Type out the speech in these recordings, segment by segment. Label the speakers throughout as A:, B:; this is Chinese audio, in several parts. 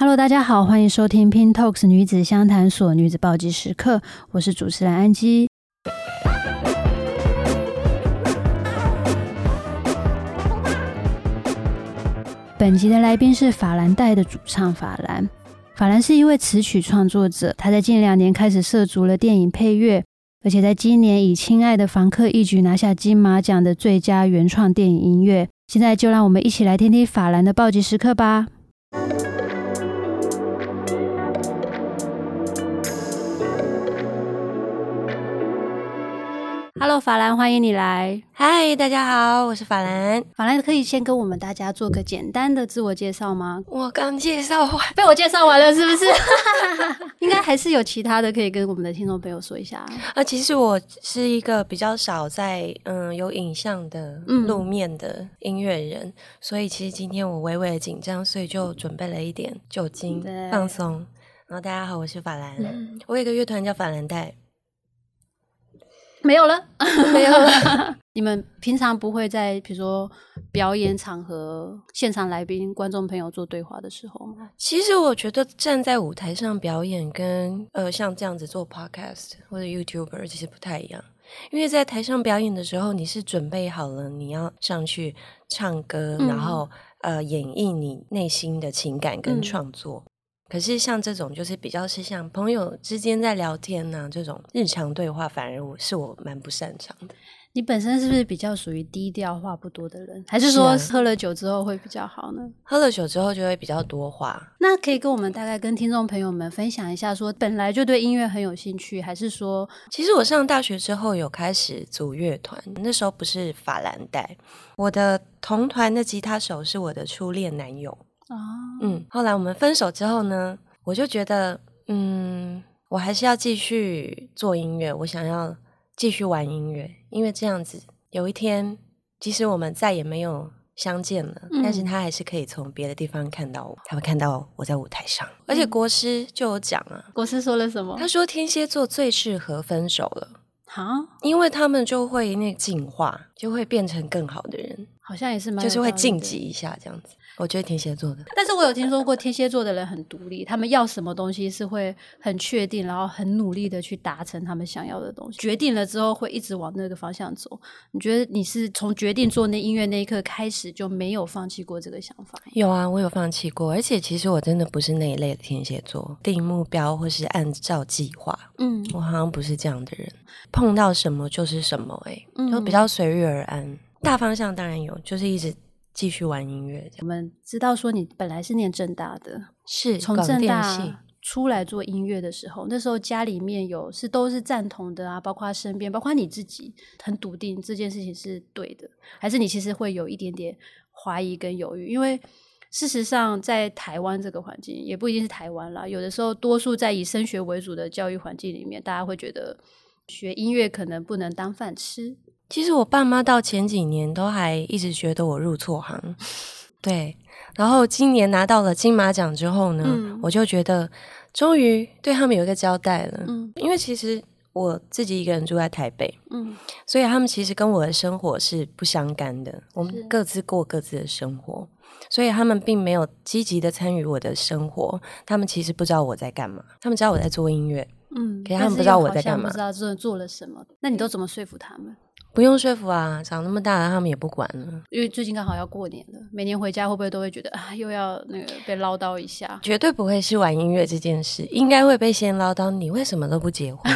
A: Hello，大家好，欢迎收听 Pin Talks 女子相谈所女子暴击时刻，我是主持人安姬。本集的来宾是法兰黛的主唱法兰。法兰是一位词曲创作者，他在近两年开始涉足了电影配乐，而且在今年以《亲爱的房客》一举拿下金马奖的最佳原创电影音乐。现在就让我们一起来听听法兰的暴击时刻吧。Hello，法兰，欢迎你来。
B: 嗨，大家好，我是法兰。
A: 法兰可以先跟我们大家做个简单的自我介绍吗？
B: 我刚介绍完，
A: 被我介绍完了，是不是？应该还是有其他的可以跟我们的听众朋友说一下。
B: 呃，其实我是一个比较少在嗯有影像的路面的音乐人，嗯，所以其实今天我微微的紧张，所以就准备了一点酒精放松。然后大家好，我是法兰，嗯，我有一个乐团叫法兰黛。
A: 没有了，没有了。你们平常不会在比如说表演场合、现场来宾、观众朋友做对话的时候吗？
B: 其实我觉得站在舞台上表演跟呃像这样子做 podcast 或者 YouTuber 其实不太一样，因为在台上表演的时候，你是准备好了你要上去唱歌，嗯、然后呃演绎你内心的情感跟创作。嗯可是像这种就是比较是像朋友之间在聊天呐、啊，这种日常对话，反而我是我蛮不擅长的。
A: 你本身是不是比较属于低调话不多的人，还是说喝了酒之后会比较好呢？
B: 喝了酒之后就会比较多话。
A: 那可以跟我们大概跟听众朋友们分享一下，说本来就对音乐很有兴趣，还是说
B: 其实我上大学之后有开始组乐团，那时候不是法兰黛，我的同团的吉他手是我的初恋男友。哦，嗯，后来我们分手之后呢，我就觉得，嗯，我还是要继续做音乐，我想要继续玩音乐，因为这样子，有一天，即使我们再也没有相见了，嗯，但是他还是可以从别的地方看到我，他会看到我在舞台上。嗯，而且国师就有讲啊，
A: 国师说了什么？
B: 他说天蝎座最适合分手了，好，因为他们就会那个进化，就会变成更好的人，
A: 好像也是蛮，
B: 就是会晋级一下这样子。我觉得天蝎座的，
A: 但是我有听说过天蝎座的人很独立，他们要什么东西是会很确定，然后很努力的去达成他们想要的东西。决定了之后会一直往那个方向走。你觉得你是从决定做那音乐那一刻开始就没有放弃过这个想法？
B: 有啊，我有放弃过，而且其实我真的不是那一类的天蝎座，定目标或是按照计划。嗯，我好像不是这样的人，碰到什么就是什么、欸，哎，就比较随遇而安。大方向当然有，就是一直。继续玩音乐。
A: 我们知道说你本来是念正大的，
B: 是
A: 从正大出来做音乐的时候，那时候家里面有是都是赞同的啊，包括身边，包括你自己，很笃定这件事情是对的，还是你其实会有一点点怀疑跟犹豫？因为事实上，在台湾这个环境，也不一定是台湾啦，有的时候多数在以升学为主的教育环境里面，大家会觉得学音乐可能不能当饭吃。
B: 其实我爸妈到前几年都还一直觉得我入错行，对。然后今年拿到了金马奖之后呢，嗯、我就觉得终于对他们有一个交代了。嗯，因为其实我自己一个人住在台北，嗯，所以他们其实跟我的生活是不相干的，我们各自过各自的生活，所以他们并没有积极的参与我的生活。他们其实不知道我在干嘛，他们知道我在做音乐，嗯，可是他们不知道我在干嘛，
A: 不知道做做了什么。那你都怎么说服他们？
B: 不用说服啊，长那么大了，他们也不管了。
A: 因为最近刚好要过年了，每年回家会不会都会觉得啊，又要那个被唠叨一下？
B: 绝对不会是玩音乐这件事，应该会被先唠叨。你为什么都不结婚？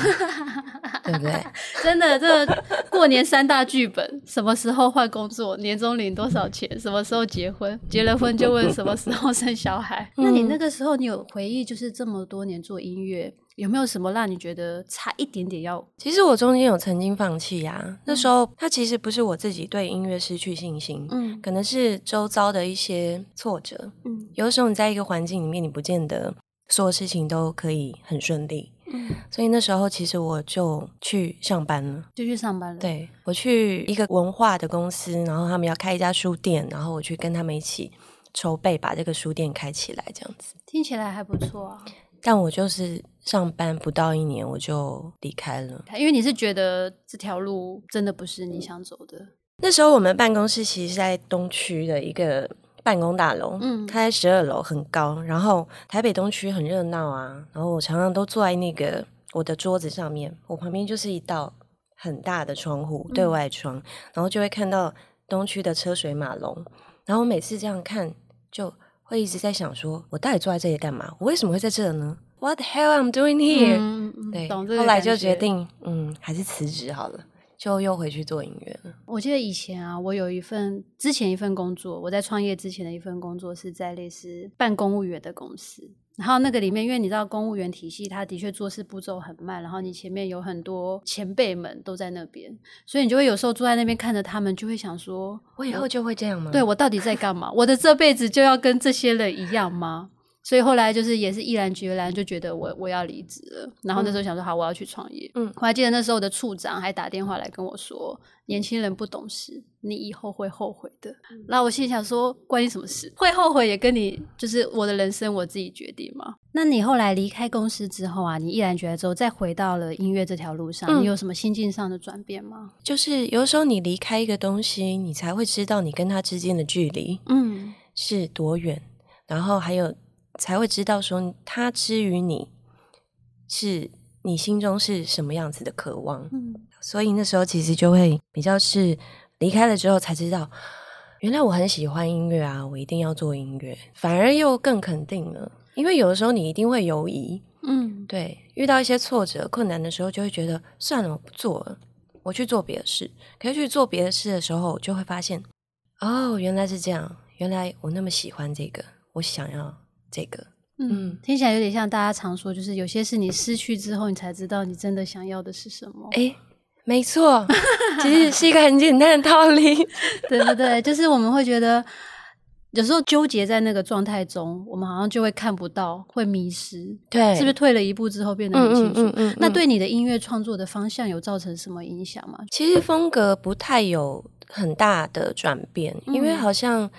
B: 对不对？
A: 真的，这个过年三大剧本：什么时候换工作？年终领多少钱？什么时候结婚？结了婚就问什么时候生小孩？嗯、那你那个时候，你有回忆，就是这么多年做音乐。有没有什么让你觉得差一点点要？
B: 其实我中间有曾经放弃呀、那时候它其实不是我自己对音乐失去信心，嗯，可能是周遭的一些挫折，嗯，有的时候你在一个环境里面，你不见得所有事情都可以很顺利，嗯，所以那时候其实我就去上班了，
A: 就去上班了，
B: 对，我去一个文化的公司，然后他们要开一家书店，然后我去跟他们一起筹备把这个书店开起来，这样子
A: 听起来还不错啊。
B: 但我就是上班不到一年，我就离开了。
A: 因为你是觉得这条路真的不是你想走的。
B: 那时候我们办公室其实是在东区的一个办公大楼，嗯，它在十二楼，很高。然后台北东区很热闹啊，然后我常常都坐在那个我的桌子上面，我旁边就是一道很大的窗户，对外窗，嗯、然后就会看到东区的车水马龙。然后我每次这样看，就会一直在想说，我到底坐在这里干嘛？我为什么会在这呢？What the hell I'm doing here？、嗯、对，后来就决定，嗯，还是辞职好了。就又回去做音乐了。
A: 我记得以前啊，我有一份之前一份工作，我在创业之前的一份工作是在类似办公务员的公司。然后那个里面，因为你知道公务员体系，它的确做事步骤很慢，然后你前面有很多前辈们都在那边，所以你就会有时候坐在那边看着他们，就会想说：
B: 我以后就会这样吗？
A: 对，我到底在干嘛？我的这辈子就要跟这些人一样吗？所以后来就是也是毅然决然就觉得我我要离职了，然后那时候想说好，我要去创业。嗯，我还记得那时候的处长还打电话来跟我说，年轻人不懂事，你以后会后悔的。然后我心里想说，关你什么事？会后悔也跟你就是我的人生我自己决定嘛。那你后来离开公司之后啊，你毅然决然之后再回到了音乐这条路上，你有什么心境上的转变吗？
B: 就是有时候你离开一个东西，你才会知道你跟他之间的距离，嗯，是多远，然后还有。才会知道说他之于你是你心中是什么样子的渴望，嗯，所以那时候其实就会比较是离开了之后才知道，原来我很喜欢音乐啊，我一定要做音乐，反而又更肯定了，因为有的时候你一定会犹疑，嗯，对，遇到一些挫折困难的时候，就会觉得算了，我不做了，我去做别的事。可是去做别的事的时候，就会发现，哦，原来是这样，原来我那么喜欢这个，我想要。这个，
A: 嗯，听起来有点像大家常说，就是有些是你失去之后，你才知道你真的想要的是什么。
B: 哎，没错，其实是一个很简单的道理，
A: 对不对？就是我们会觉得，有时候纠结在那个状态中，我们好像就会看不到，会迷失。
B: 对，
A: 是不是退了一步之后变得很清楚？嗯嗯嗯嗯、那对你的音乐创作的方向有造成什么影响吗？
B: 其实风格不太有很大的转变，嗯、因为好像。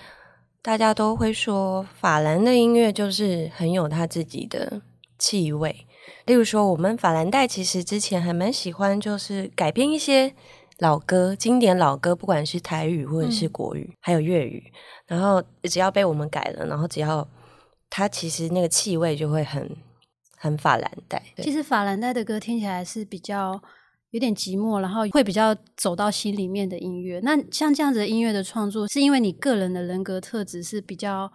B: 大家都会说法兰的音乐就是很有他自己的气味。例如说，我们法兰黛其实之前还蛮喜欢，就是改编一些老歌、经典老歌，不管是台语或者是国语，嗯、还有粤语。然后只要被我们改了，然后只要它其实那个气味就会很很法兰黛。
A: 其实法兰黛的歌听起来是比较。有点寂寞，然后会比较走到心里面的音乐。那像这样子的音乐的创作，是因为你个人的人格特质是比较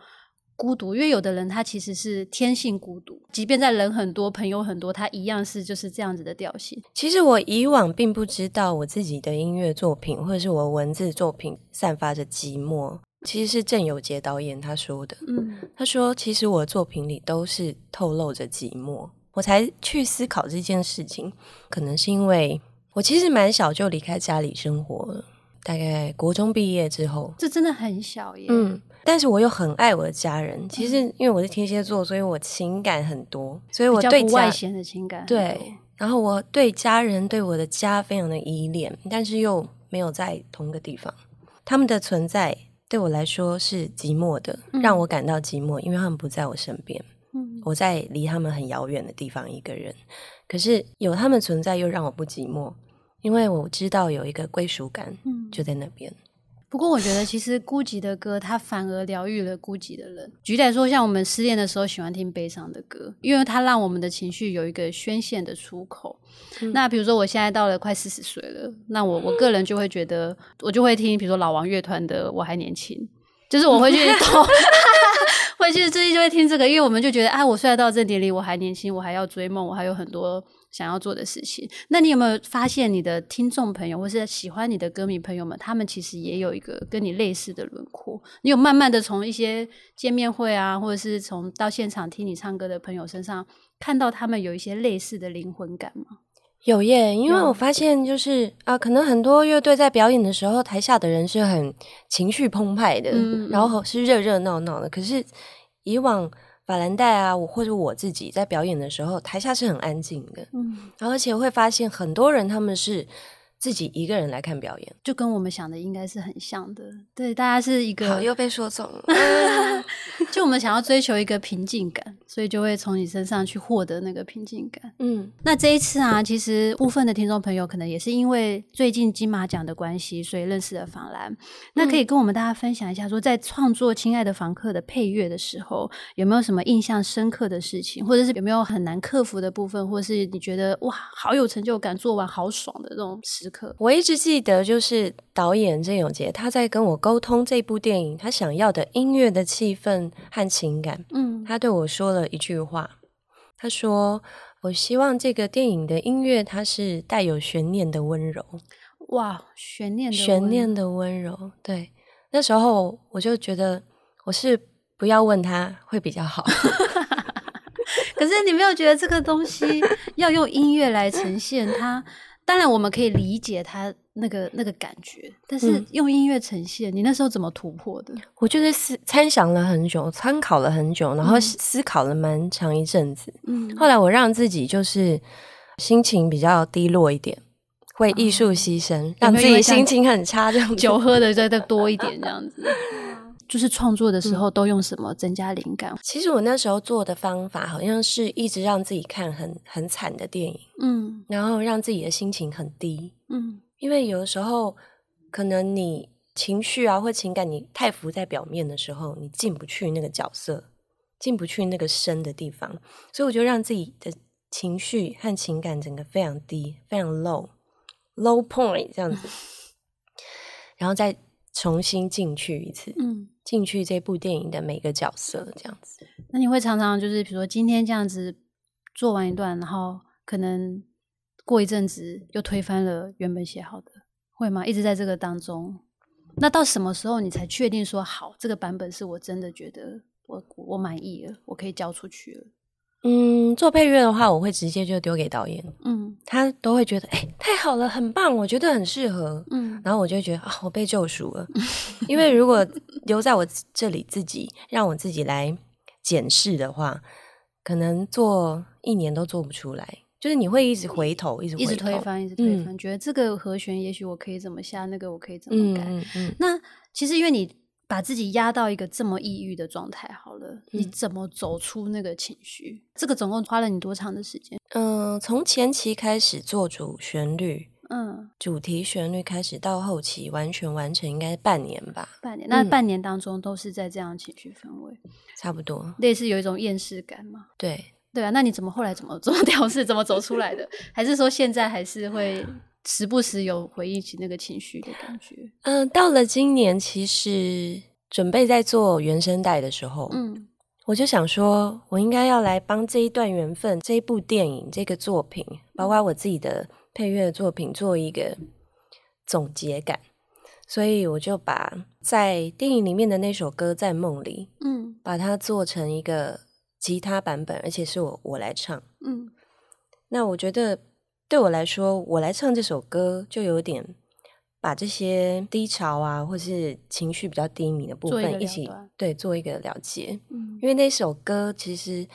A: 孤独，因为有的人他其实是天性孤独，即便在人很多、朋友很多，他一样是就是这样子的调性。
B: 其实我以往并不知道我自己的音乐作品或者是我文字作品散发着寂寞，其实是郑有杰导演他说的。嗯，他说其实我的作品里都是透露着寂寞，我才去思考这件事情，可能是因为。我其实蛮小就离开家里生活了，大概国中毕业之后，
A: 这真的很小耶。
B: 嗯，但是我又很爱我的家人。其实因为我是天蝎座，所以我情感很多，所以我对
A: 不外显的情感
B: 对。然后我对家人对我的家非常的依恋，但是又没有在同一个地方。他们的存在对我来说是寂寞的，让我感到寂寞，因为他们不在我身边。嗯，我在离他们很遥远的地方一个人。可是有他们存在，又让我不寂寞。因为我知道有一个归属感，就在那边。嗯。
A: 不过我觉得，其实孤寂的歌，它反而疗愈了孤寂的人。举例来说，像我们失恋的时候，喜欢听悲伤的歌，因为它让我们的情绪有一个宣泄的出口。嗯。那比如说，我现在到了快四十岁了，那我我个人就会觉得，我就会听，比如说老王乐团的《我还年轻》，就是我会去 投，会去最近就会听这个，因为我们就觉得，啊，我虽然到这年龄，我还年轻，我还要追梦，我还有很多。想要做的事情，那你有没有发现你的听众朋友，或是喜欢你的歌迷朋友们，他们其实也有一个跟你类似的轮廓？你有慢慢的从一些见面会啊，或者是从到现场听你唱歌的朋友身上，看到他们有一些类似的灵魂感吗？
B: 有耶，因为我发现就是啊，可能很多乐队在表演的时候，台下的人是很情绪澎湃的，嗯，然后是热热闹闹的，可是以往。法兰黛啊，我或者我自己在表演的时候，台下是很安静的，嗯，而且会发现很多人他们是自己一个人来看表演，
A: 就跟我们想的应该是很像的，对，大家是一个
B: 好又被说中了，
A: 就我们想要追求一个平静感，所以就会从你身上去获得那个平静感。嗯，那这一次啊，其实部分的听众朋友可能也是因为最近金马奖的关系，所以认识了访兰。那可以跟我们大家分享一下说，说在创作《亲爱的房客》的配乐的时候，有没有什么印象深刻的事情，或者是有没有很难克服的部分，或者是你觉得哇，好有成就感，做完好爽的这种时刻？
B: 我一直记得，就是导演郑永杰他在跟我沟通这部电影他想要的音乐的气氛和情感。嗯，他对我说了一句话，他说：“我希望这个电影的音乐它是带有悬念的温柔。”
A: 哇，悬念的
B: 悬念的温柔。对，那时候我就觉得我是不要问他会比较好。
A: 可是你没有觉得这个东西要用音乐来呈现它？当然我们可以理解他那个那个感觉，但是用音乐呈现，嗯、你那时候怎么突破的？
B: 我就是思参想了很久，参考了很久，然后思考了蛮长一阵子。嗯，后来我让自己就是心情比较低落一点，为艺术牺牲，让自己心情很差，这样
A: 酒喝的再再多一点，这样子。就是创作的时候都用什么增加灵感？嗯，
B: 其实我那时候做的方法好像是一直让自己看很很惨的电影，嗯，然后让自己的心情很低，嗯，因为有的时候可能你情绪啊或情感你太浮在表面的时候，你进不去那个角色，进不去那个深的地方，所以我就让自己的情绪和情感整个非常低，非常 low low point 这样子，然后再重新进去一次，嗯。进去这部电影的每个角色，这样子。
A: 那你会常常就是，比如说今天这样子做完一段，然后可能过一阵子又推翻了原本写好的，会吗？一直在这个当中。那到什么时候你才确定说好，这个版本是我真的觉得我我满意了，我可以交出去了？
B: 嗯，做配乐的话，我会直接就丢给导演，嗯，他都会觉得，哎、欸，太好了，很棒，我觉得很适合，嗯，然后我就会觉得啊，我被救赎了，因为如果留在我这里自己让我自己来检视的话，可能做一年都做不出来，就是你会一直回头，一直
A: 一直推翻，一直推翻，嗯、觉得这个和弦也许我可以怎么下，那个我可以怎么改，嗯嗯嗯、那其实因为你。把自己压到一个这么抑郁的状态，好了，嗯、你怎么走出那个情绪？这个总共花了你多长的时间？
B: 嗯、呃，从前期开始做主旋律，嗯，主题旋律开始到后期完全完成，应该是半年吧？
A: 半年。那半年当中都是在这样情绪氛围，
B: 嗯、差不多，
A: 类似有一种厌世感嘛？
B: 对，
A: 对啊。那你怎么后来怎么怎么 调试，怎么走出来的？还是说现在还是会时不时有回忆起那个情绪的感觉？
B: 嗯、呃，到了今年，其实。准备在做原声带的时候，嗯，我就想说，我应该要来帮这一段缘分、这一部电影、这个作品，包括我自己的配乐的作品，做一个总结感。所以我就把在电影里面的那首歌《在梦里》，嗯，把它做成一个吉他版本，而且是我我来唱，嗯。那我觉得对我来说，我来唱这首歌就有点。把这些低潮啊，或是情绪比较低迷的部分一起对做一个了结。嗯，因为那首歌其实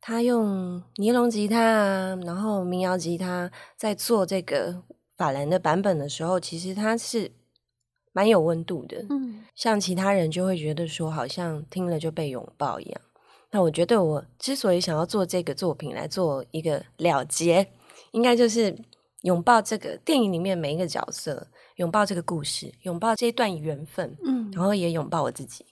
B: 他用尼龙吉他啊，然后民谣吉他在做这个法兰的版本的时候，其实它是蛮有温度的。嗯，像其他人就会觉得说，好像听了就被拥抱一样。那我觉得我之所以想要做这个作品来做一个了结，应该就是拥抱这个电影里面每一个角色。拥抱这个故事，拥抱这一段缘分，嗯，然后也拥抱我自己，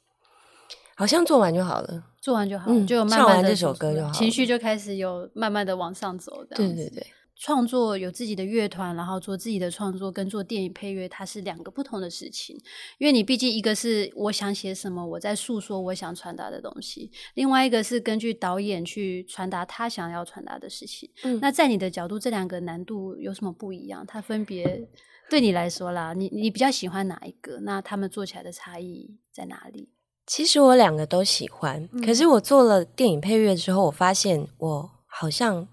B: 好像做完就好了，
A: 做完就好了，嗯、就
B: 唱完这首歌就好，
A: 情绪就开始有慢慢的往上走。
B: 对对对，
A: 创作有自己的乐团，然后做自己的创作，跟做电影配乐，它是两个不同的事情。因为你毕竟一个是我想写什么，我在诉说我想传达的东西；另外一个是根据导演去传达他想要传达的事情。嗯，那在你的角度，这两个难度有什么不一样？它分别。对你来说啦，你你比较喜欢哪一个？那他们做起来的差异在哪里？
B: 其实我两个都喜欢，嗯、可是我做了电影配乐之后，我发现我好像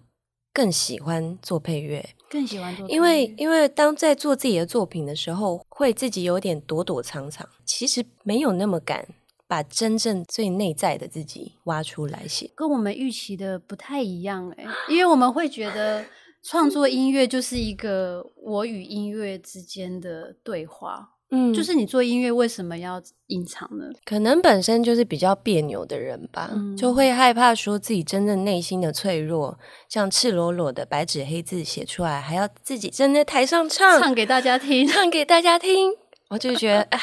B: 更喜欢做配乐，
A: 更喜欢做配乐。
B: 因为因为当在做自己的作品的时候，会自己有点躲躲藏藏，其实没有那么敢把真正最内在的自己挖出来写，
A: 跟我们预期的不太一样哎、欸，因为我们会觉得。创作音乐就是一个我与音乐之间的对话，嗯，就是你做音乐为什么要隐藏呢？
B: 可能本身就是比较别扭的人吧，嗯、就会害怕说自己真正内心的脆弱，像赤裸裸的白纸黑字写出来，还要自己站在台上唱，
A: 唱给大家听，
B: 唱给大家听，我就觉得啊，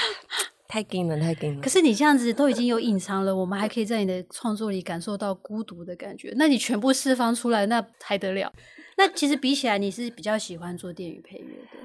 B: 太紧了，太紧了。
A: 可是你这样子都已经有隐藏了，我们还可以在你的创作里感受到孤独的感觉，那你全部释放出来，那还得了？那其实比起来，你是比较喜欢做电影配乐的。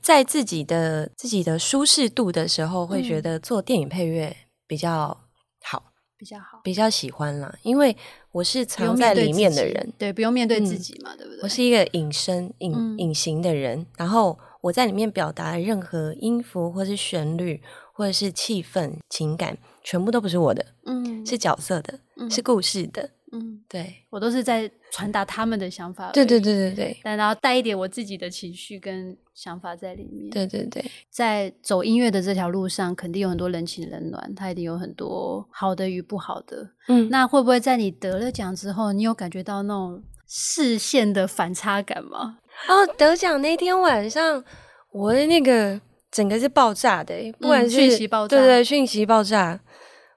B: 在自己的自己的舒适度的时候，会觉得做电影配乐比较好，
A: 比较好，
B: 比较喜欢啦。因为我是藏在里面的人，
A: 对，不用面对自己嘛，嗯、对不对？
B: 我是一个隐身、隐隐形的人，然后我在里面表达任何音符，或是旋律，或者是气氛、情感，全部都不是我的，嗯，是角色的，嗯、是故事的。嗯，对，
A: 我都是在传达他们的想法。
B: 对对对对对，
A: 但然后带一点我自己的情绪跟想法在里面。
B: 对对对，
A: 在走音乐的这条路上，肯定有很多人情冷暖，它一定有很多好的与不好的。嗯，那会不会在你得了奖之后，你有感觉到那种视线的反差感吗？
B: 哦，得奖那天晚上，我的那个整个是爆炸的，不管是
A: 讯息爆炸，
B: 对对，讯息爆炸。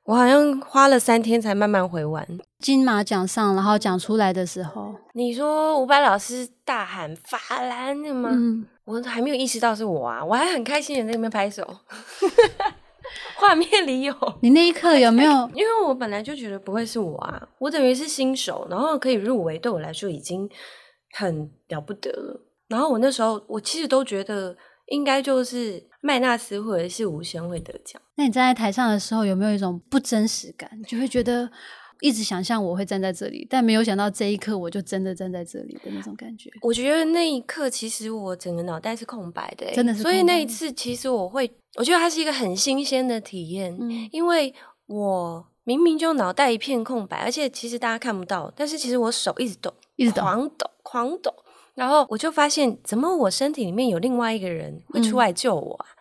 B: 我好像花了三天才慢慢回完。
A: 金马奖上，然后讲出来的时候，
B: 你说伍佰老师大喊法兰的吗？嗯，我还没有意识到是我啊，我还很开心的在那边拍手。画面里有
A: 你那一刻有没有？
B: 因为我本来就觉得不会是我啊，我等于是新手，然后可以入围，对我来说已经很了不得了。然后我那时候，我其实都觉得。应该就是麦纳斯或者是吴宣会得奖。
A: 那你站在台上的时候，有没有一种不真实感？就会觉得一直想象我会站在这里，但没有想到这一刻我就真的站在这里的那种感觉。
B: 我觉得那一刻其实我整个脑袋是空白的，
A: 真的是。
B: 所以那一次其实我会，我觉得它是一个很新鲜的体验，嗯，因为我明明就脑袋一片空白，而且其实大家看不到，但是其实我手一直抖，
A: 一直抖，
B: 狂抖，狂抖。然后我就发现，怎么我身体里面有另外一个人会出来救我啊？嗯、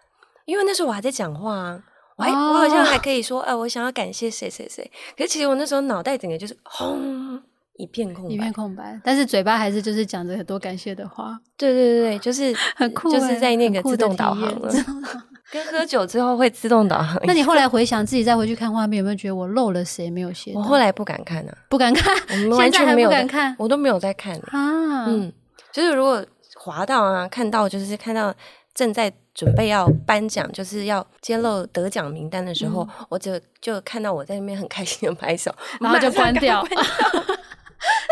B: 因为那时候我还在讲话啊，我还、哦、我好像还可以说，呃，我想要感谢谁谁谁。可是其实我那时候脑袋整个就是轰一片空白，
A: 一片空白，但是嘴巴还是就是讲着很多感谢的话。
B: 对对对对，就是
A: 很酷，
B: 就是在那个自动导航了。跟喝酒之后会自动导航。
A: 那你后来回想自己再回去看画面，有没有觉得我漏了谁没有写？
B: 我后来不敢看啊，
A: 不敢看，
B: 我们完全没有
A: 敢看，
B: 我都没有在看啊，嗯。就是如果滑到啊，看到就是看到正在准备要颁奖，就是要揭露得奖名单的时候，嗯、我就就看到我在那边很开心的拍手，
A: 然后就关掉，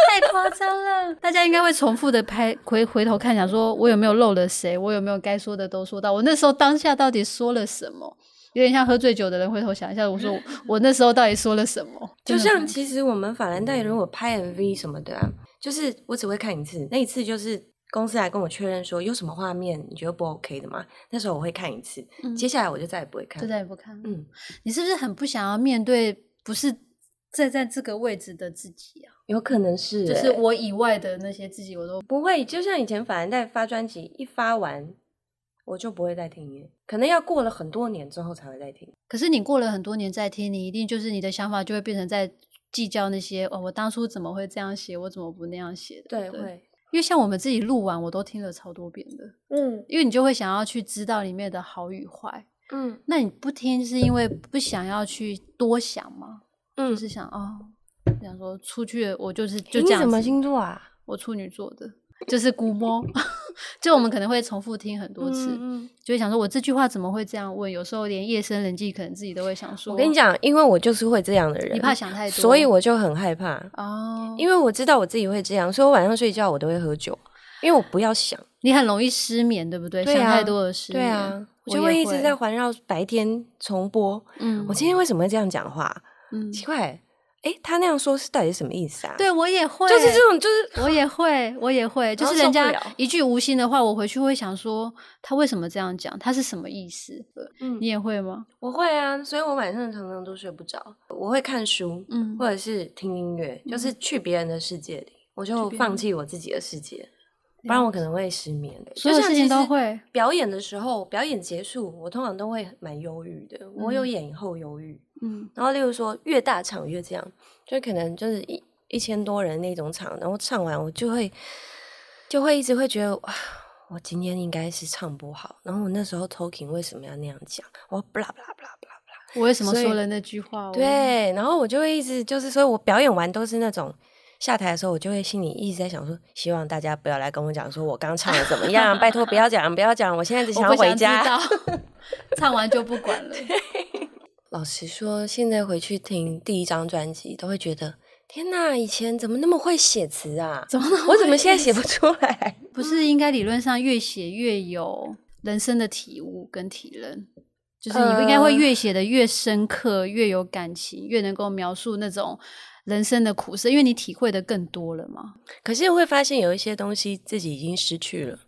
A: 太夸张了。大家应该会重复的拍回回头看，想说我有没有漏了谁，我有没有该说的都说到。我那时候当下到底说了什么？有点像喝醉酒的人回头想一下，我说我那时候到底说了什么？
B: 就像其实我们法兰黛如果拍 MV 什么的啊。就是我只会看一次，那一次就是公司来跟我确认说有什么画面你觉得不 OK 的吗？那时候我会看一次，嗯、接下来我就再也不会看，
A: 就再也不看。嗯，你是不是很不想要面对不是站在这个位置的自己啊？
B: 有可能是、欸，
A: 就是我以外的那些自己我都
B: 不会。就像以前法兰黛发专辑一发完，我就不会再听耶，可能要过了很多年之后才会再听。
A: 可是你过了很多年再听，你一定就是你的想法就会变成在。计较那些哦，我当初怎么会这样写？我怎么不那样写的？
B: 对，对，
A: 会，因为像我们自己录完，我都听了超多遍的。嗯，因为你就会想要去知道里面的好与坏。嗯，那你不听是因为不想要去多想吗？嗯，就是想哦，想说出去我就是就这样。你
B: 什么星座啊？
A: 我处女座的。就是估摸，就我们可能会重复听很多次，就会想说，我这句话怎么会这样问？有时候连夜深人静，可能自己都会想说。
B: 我跟你讲，因为我就是会这样的人，
A: 你怕想太多，
B: 所以我就很害怕哦。因为我知道我自己会这样，所以我晚上睡觉我都会喝酒，因为我不要想。
A: 你很容易失眠，对不对？对啊、想太多的失眠。
B: 对啊，我就会一直在环绕白天重播。嗯，我今天为什么会这样讲话？嗯，奇怪。诶，他那样说是到底是什么意思啊？
A: 对，我也会，
B: 就是这种，就是
A: 我也会，我也会，就是人家一句无心的话，我回去会想说他为什么这样讲，他是什么意思？嗯，你也会吗？
B: 我会啊，所以我晚上常常都睡不着。我会看书，嗯，或者是听音乐，嗯、就是去别人的世界里，我就放弃我自己的世界，不然我可能会失眠。
A: 所有事情都会。
B: 表演的时候，表演结束，我通常都会蛮忧郁的，我有演后忧郁。嗯嗯，然后例如说越大场越这样，就可能就是一一千多人那种场，然后唱完我就会就会一直会觉得，我今天应该是唱不好。然后我那时候 talking 为什么要那样讲？我不啦不啦不啦不啦不啦，
A: 我为什么说了那句话？
B: 对，然后我就会一直就是说我表演完都是那种。下台的时候，我就会心里一直在想说，希望大家不要来跟我讲说我刚唱的怎么样，拜托不要讲，不要讲，我现在只想回家。
A: 唱完就不管了。
B: 老实说，现在回去听第一张专辑，都会觉得天哪，以前怎么那么会写词啊？
A: 怎么
B: 我怎么现在写不出来？
A: 不是应该理论上越写越有人生的体悟跟体认，就是你应该会越写的越深刻，越有感情，越能够描述那种。人生的苦涩，因为你体会的更多了嘛。
B: 可是会发现有一些东西自己已经失去了，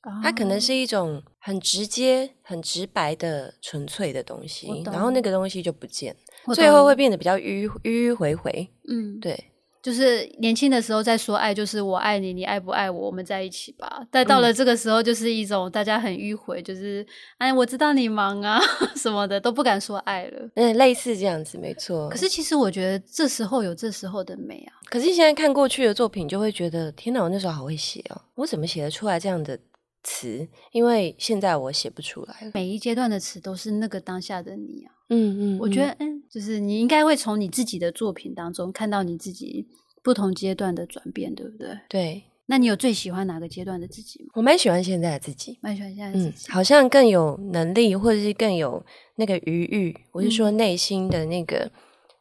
B: 啊、它可能是一种很直接、很直白的纯粹的东西，然后那个东西就不见，最后会变得比较迂迂迂回回。嗯，对。
A: 就是年轻的时候在说爱，就是我爱你，你爱不爱我，我们在一起吧。但到了这个时候，就是一种大家很迂回，就是哎，我知道你忙啊 什么的，都不敢说爱了。
B: 嗯，类似这样子，没错。
A: 可是其实我觉得这时候有这时候的美啊。
B: 可是现在看过去的作品，就会觉得天哪，我那时候好会写哦，我怎么写得出来这样的词？因为现在我写不出来了。
A: 每一阶段的词都是那个当下的你啊。
B: 嗯嗯，
A: 我觉得嗯，就是你应该会从你自己的作品当中看到你自己不同阶段的转变，对不对？
B: 对。
A: 那你有最喜欢哪个阶段的自己吗？
B: 我蛮喜欢现在的自己，
A: 蛮喜欢现在的自己，
B: 嗯，好像更有能力，或者是更有那个余裕，我是说内心的那个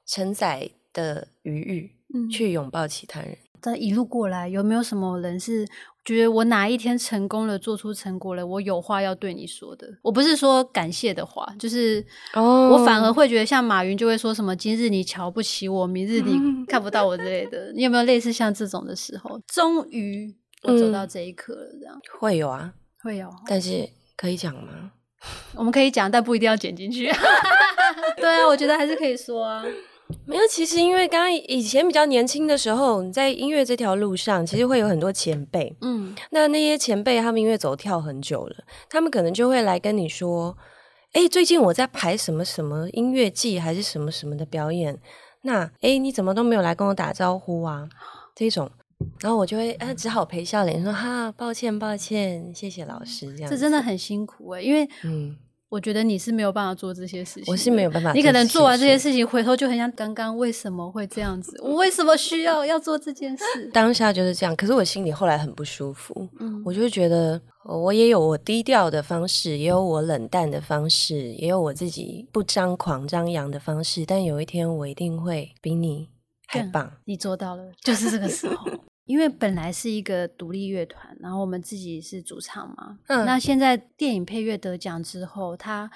B: 承载的余裕，嗯，去拥抱其他人。
A: 这一路过来，有没有什么人是觉得我哪一天成功了，做出成果了，我有话要对你说的？我不是说感谢的话，就是我反而会觉得，像马云就会说什么“今日你瞧不起我，明日你 看不到我”之类的。你有没有类似像这种的时候？终于我走到这一刻了，这样、嗯、
B: 会有啊，
A: 会有。
B: 但是可以讲吗？
A: 我们可以讲，但不一定要剪进去。对啊，我觉得还是可以说啊。
B: 没有，其实因为刚刚以前比较年轻的时候，你在音乐这条路上，其实会有很多前辈。嗯，那那些前辈他们因为走跳很久了，他们可能就会来跟你说：“哎，最近我在排什么什么音乐季，还是什么什么的表演。那哎，你怎么都没有来跟我打招呼啊？”这种，然后我就会啊，只好陪笑脸说：“哈，抱歉，抱歉，谢谢老师。”这样，
A: 这真的很辛苦哎，因为嗯。我觉得你是没有办法做这些事情，
B: 我是没有办法。
A: 你可能做完这些事情，回头就很想刚刚为什么会这样子？我为什么需要要做这件事？
B: 当下就是这样，可是我心里后来很不舒服。嗯，我就觉得我也有我低调的方式，也有我冷淡的方式，也有我自己不张狂张扬的方式。但有一天我一定会比你还棒。
A: 你做到了，就是这个时候。因为本来是一个独立乐团，然后我们自己是主唱嘛。嗯，那现在电影配乐得奖之后，它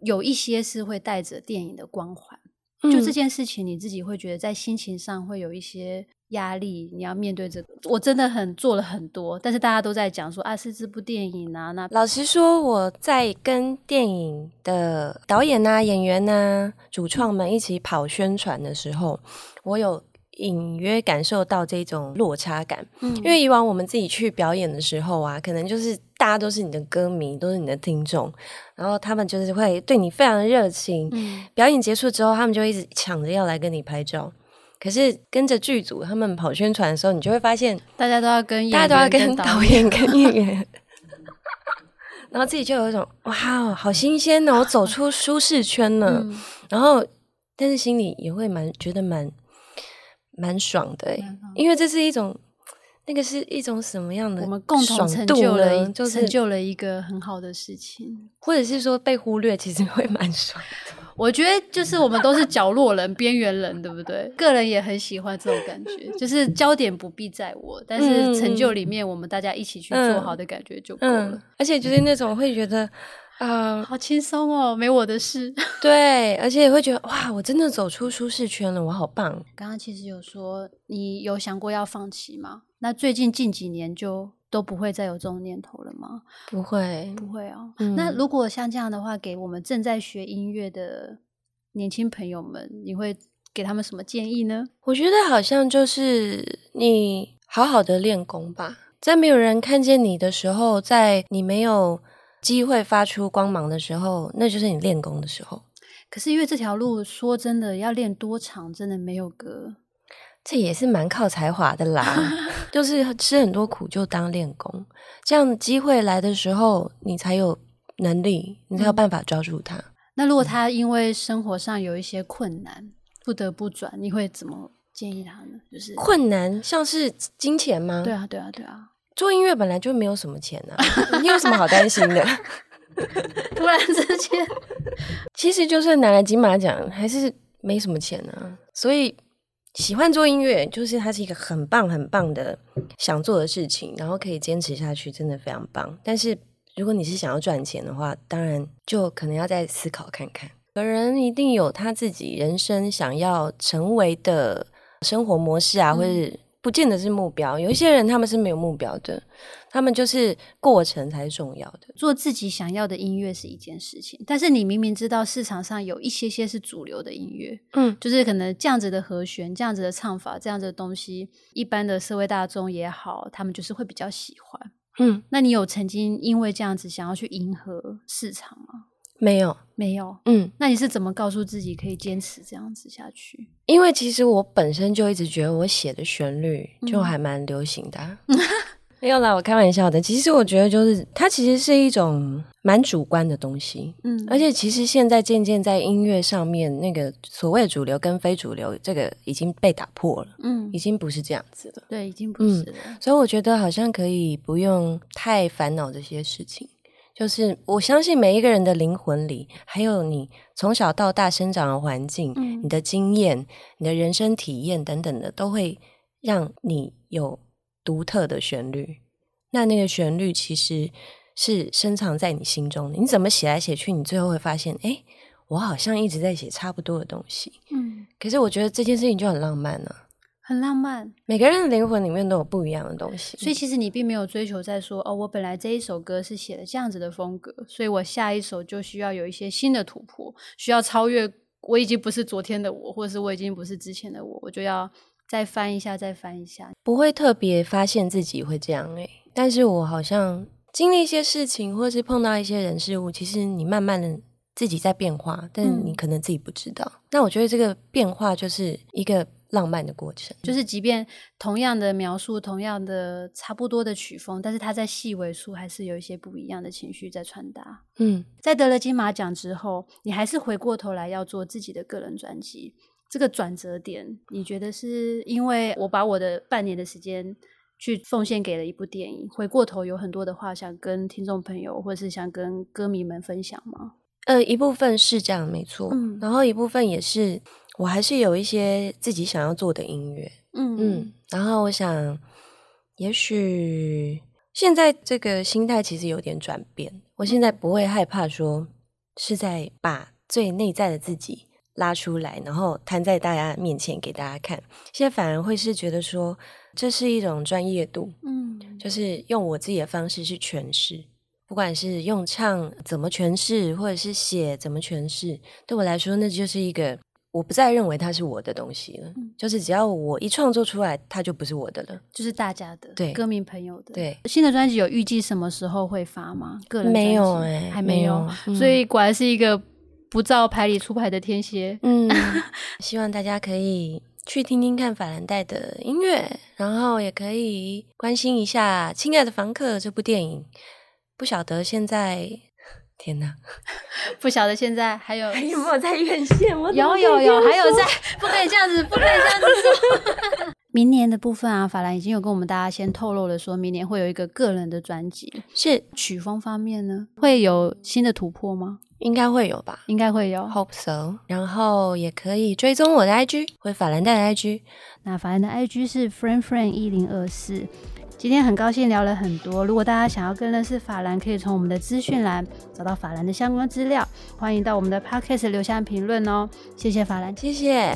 A: 有一些是会带着电影的光环。嗯，就这件事情，你自己会觉得在心情上会有一些压力，你要面对这个。我真的很做了很多，但是大家都在讲说啊，是这部电影啊。那
B: 老实说，我在跟电影的导演啊、演员啊、主创们一起跑宣传的时候，我有。隐约感受到这种落差感，嗯，因为以往我们自己去表演的时候啊，可能就是大家都是你的歌迷，都是你的听众，然后他们就是会对你非常的热情。嗯，表演结束之后，他们就一直抢着要来跟你拍照。可是跟着剧组他们跑宣传的时候，你就会发现
A: 大家都要跟演
B: 大家都要跟导演跟演员，然后自己就有一种哇，好新鲜哦，我走出舒适圈了。嗯，然后但是心里也会蛮觉得蛮。蛮爽的哎，因为这是一种，那个是一种什么样的？
A: 我们共同成就了，就成就了一个很好的事情，
B: 或者是说被忽略，其实会蛮爽的。
A: 我觉得就是我们都是角落人、边缘人，对不对？个人也很喜欢这种感觉，就是焦点不必在我，但是成就里面我们大家一起去做好的感觉就够了。
B: 而且就是那种会觉得。啊，uh,
A: 好轻松哦，没我的事。
B: 对，而且也会觉得哇，我真的走出舒适圈了，我好棒。
A: 刚刚其实有说你有想过要放弃吗？那最近近几年就都不会再有这种念头了吗？
B: 不会，
A: 不会哦。嗯、那如果像这样的话，给我们正在学音乐的年轻朋友们，你会给他们什么建议呢？
B: 我觉得好像就是你好好的练功吧，在没有人看见你的时候，在你没有。机会发出光芒的时候，那就是你练功的时候。
A: 可是因为这条路说真的要练多长，真的没有个
B: 这也是蛮靠才华的啦，就是吃很多苦就当练功，这样机会来的时候，你才有能力，你才有办法抓住它。嗯、
A: 那如果他因为生活上有一些困难，不得不转，你会怎么建议他呢？就是
B: 困难，像是金钱吗？
A: 对啊，对啊，对啊。
B: 做音乐本来就没有什么钱啊，你有什么好担心的？
A: 突然之间，
B: 其实就算拿了金马奖，还是没什么钱啊。所以喜欢做音乐，就是它是一个很棒很棒的想做的事情，然后可以坚持下去，真的非常棒。但是如果你是想要赚钱的话，当然就可能要再思考看看。个人一定有他自己人生想要成为的生活模式啊，嗯、或者。不见得是目标，有一些人他们是没有目标的，他们就是过程才是重要的。
A: 做自己想要的音乐是一件事情，但是你明明知道市场上有一些些是主流的音乐，嗯，就是可能这样子的和弦、这样子的唱法、这样子的东西，一般的社会大众也好，他们就是会比较喜欢，嗯。那你有曾经因为这样子想要去迎合市场吗？
B: 没有，
A: 没有。嗯，那你是怎么告诉自己可以坚持这样子下去？
B: 因为其实我本身就一直觉得我写的旋律就还蛮流行的。嗯、没有啦，我开玩笑的。其实我觉得就是它其实是一种蛮主观的东西。嗯，而且其实现在渐渐在音乐上面，那个所谓主流跟非主流这个已经被打破了。嗯，已经不是这样子了。
A: 对，已经不是了。
B: 嗯、所以我觉得好像可以不用太烦恼这些事情。就是我相信每一个人的灵魂里，还有你从小到大生长的环境、嗯、你的经验、你的人生体验等等的，都会让你有独特的旋律。那那个旋律其实是深藏在你心中的。你怎么写来写去，你最后会发现，哎，我好像一直在写差不多的东西。嗯，可是我觉得这件事情就很浪漫呢、啊。
A: 很浪漫，
B: 每个人的灵魂里面都有不一样的东西，
A: 所以其实你并没有追求在说哦，我本来这一首歌是写的这样子的风格，所以我下一首就需要有一些新的突破，需要超越我已经不是昨天的我，或者是我已经不是之前的我，我就要再翻一下，再翻一下，
B: 不会特别发现自己会这样诶，但是我好像经历一些事情，或是碰到一些人事物，其实你慢慢的自己在变化，但你可能自己不知道。嗯、那我觉得这个变化就是一个。浪漫的过程，
A: 就是即便同样的描述，同样的差不多的曲风，但是它在细微处还是有一些不一样的情绪在传达。嗯，在得了金马奖之后，你还是回过头来要做自己的个人专辑，这个转折点，你觉得是因为我把我的半年的时间去奉献给了一部电影，回过头有很多的话想跟听众朋友，或者是想跟歌迷们分享吗？
B: 呃，一部分是这样，没错，嗯，然后一部分也是。我还是有一些自己想要做的音乐，嗯嗯，然后我想，也许现在这个心态其实有点转变。我现在不会害怕说是在把最内在的自己拉出来，然后摊在大家面前给大家看。现在反而会是觉得说，这是一种专业度，嗯，就是用我自己的方式去诠释，不管是用唱怎么诠释，或者是写怎么诠释，对我来说，那就是一个。我不再认为它是我的东西了，嗯，就是只要我一创作出来，它就不是我的了，
A: 就是大家的，对，歌迷朋友的。
B: 对，
A: 新的专辑有预计什么时候会发吗？个人
B: 没有哎，欸，
A: 还没有，没有，嗯，所以果然是一个不照牌理出牌的天蝎。嗯，
B: 希望大家可以去听听看法兰黛的音乐，然后也可以关心一下《亲爱的房客》这部电影。不晓得现在。天哪，
A: 不晓得现在还有
B: 还有没有在院线？
A: 有有有，还有在，不可以这样子，不可以这样子说。明年的部分啊，法兰已经有跟我们大家先透露了，说明年会有一个个人的专辑。
B: 是
A: 曲风方面呢，会有新的突破吗？
B: 应该会有吧，
A: 应该会有
B: ，Hope so。然后也可以追踪我的 IG，回法兰黛的 IG。
A: 那法兰的 IG 是 friend friend 一零二四。今天很高兴聊了很多。如果大家想要更认识法兰，可以从我们的资讯栏找到法兰的相关资料。欢迎到我们的 Podcast 留下评论哦。谢谢法兰，
B: 谢谢。